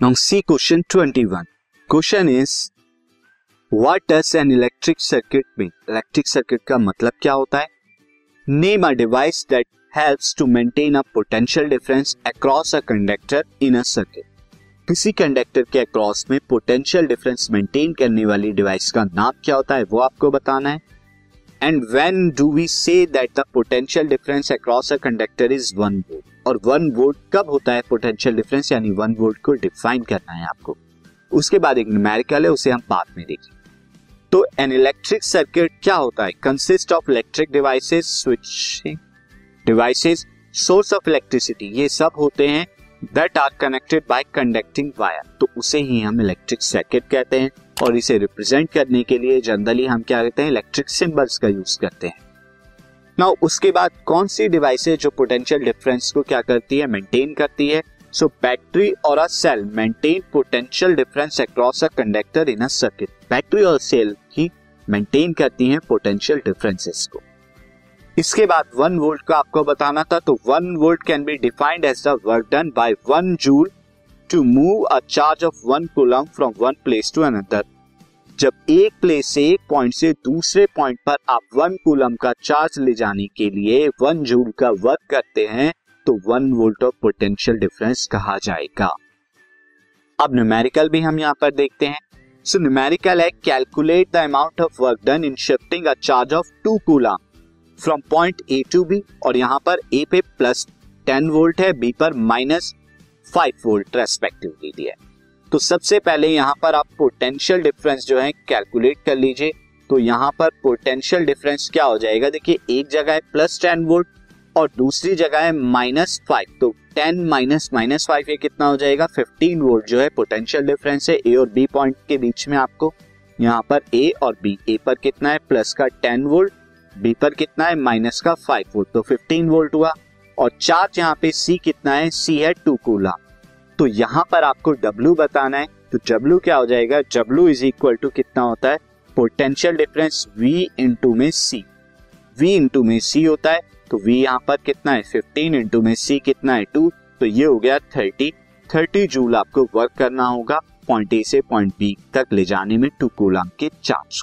Now see question 21 question is what does an electric circuit mean electric circuit का मतलब क्या होता है? Name a device that helps to maintain a potential difference across a conductor in a circuit किसी conductor के across में potential difference maintain करने वाली डिवाइस का नाम क्या होता है, वो आपको बताना है। And when do we say that the potential difference across a conductor is one volt और वन वोल्ट कब होता है पोटेंशियल डिफरेंस यानी वन वोल्ट को डिफाइन करना है आपको। उसके बाद एक न्यूमेरिकल है, उसे हम बाद में देखेंगे तो एन इलेक्ट्रिक सर्किट क्या होता है? Consist of electric devices switching devices source of electricity ये सब होते हैं that are connected by conducting wire तो उसे ही हम इलेक्ट्रिक सर्किट कहते हैं और इसे रिप्रेजेंट करने के लिए जनरली हम क्या कहते हैं? इलेक्ट्रिक सिंबल्स का यूज़ करते हैं। नाउ उसके बाद कौन सी डिवाइस है जो पोटेंशियल डिफरेंस को क्या करती है? मेंटेन करती है? सो बैटरी और a cell maintain potential difference across a conductor in a circuit battery और सेल ही मेंटेन करती हैं पोटेंशियल डिफरेंसेस को। इसके बाद वन वोल्ट का आपको बताना था तो one volt can be defined as the work done by one joule to move a charge of one coulomb from one place to another जब एक प्लेस से एक पॉइंट से दूसरे पॉइंट पर आप वन कूलम का चार्ज ले जाने के लिए वन जूल का वर्क करते हैं तो one volt of potential difference कहा जाएगा। अब न्यूमेरिकल भी हम यहाँ पर देखते हैं। सो न्यूमेरिकल है calculate the amount of work done in shifting a charge of two coulomb from point A to B और यहाँ पर ए पे प्लस टेन वोल्ट है बी पर माइनस फाइव वोल्ट रेस्पेक्टिवली दिया तो सबसे पहले यहाँ पर आप पोटेंशियल डिफरेंस जो है कैलकुलेट कर लीजिए। तो यहाँ पर पोटेंशियल डिफरेंस क्या हो जाएगा? देखिए, एक जगह है प्लस टेन वोल्ट और दूसरी जगह है माइनस फाइव तो टेन माइनस माइनस फाइव ये कितना हो जाएगा? फिफ्टीन वोल्ट जो है पोटेंशियल डिफरेंस है। ए और बी पॉइंट के बीच में आपको यहाँ पर ए और बी ए पर कितना है? प्लस का टेन वोल्ट बी पर कितना है? माइनस का फाइव वोल्ट तो फिफ्टीन वोल्ट हुआ। और चार्ज यहाँ पे सी कितना है? सी है टू कूला तो यहाँ पर आपको डब्ल्यू बताना है। तो डब्ल्यू क्या हो जाएगा? डब्ल्यू इज़ इक्वल टू कितना होता है? पोटेंशियल डिफरेंस वी इंटू में सी वी इंटू में सी होता है। तो वी यहाँ पर कितना है? फिफ्टीन इंटू में सी कितना है? टू तो ये हो गया थर्टी थर्टी जूल आपको वर्क करना होगा। पॉइंट ए से पॉइंट बी तक ले जाने में टू कूलाम के charge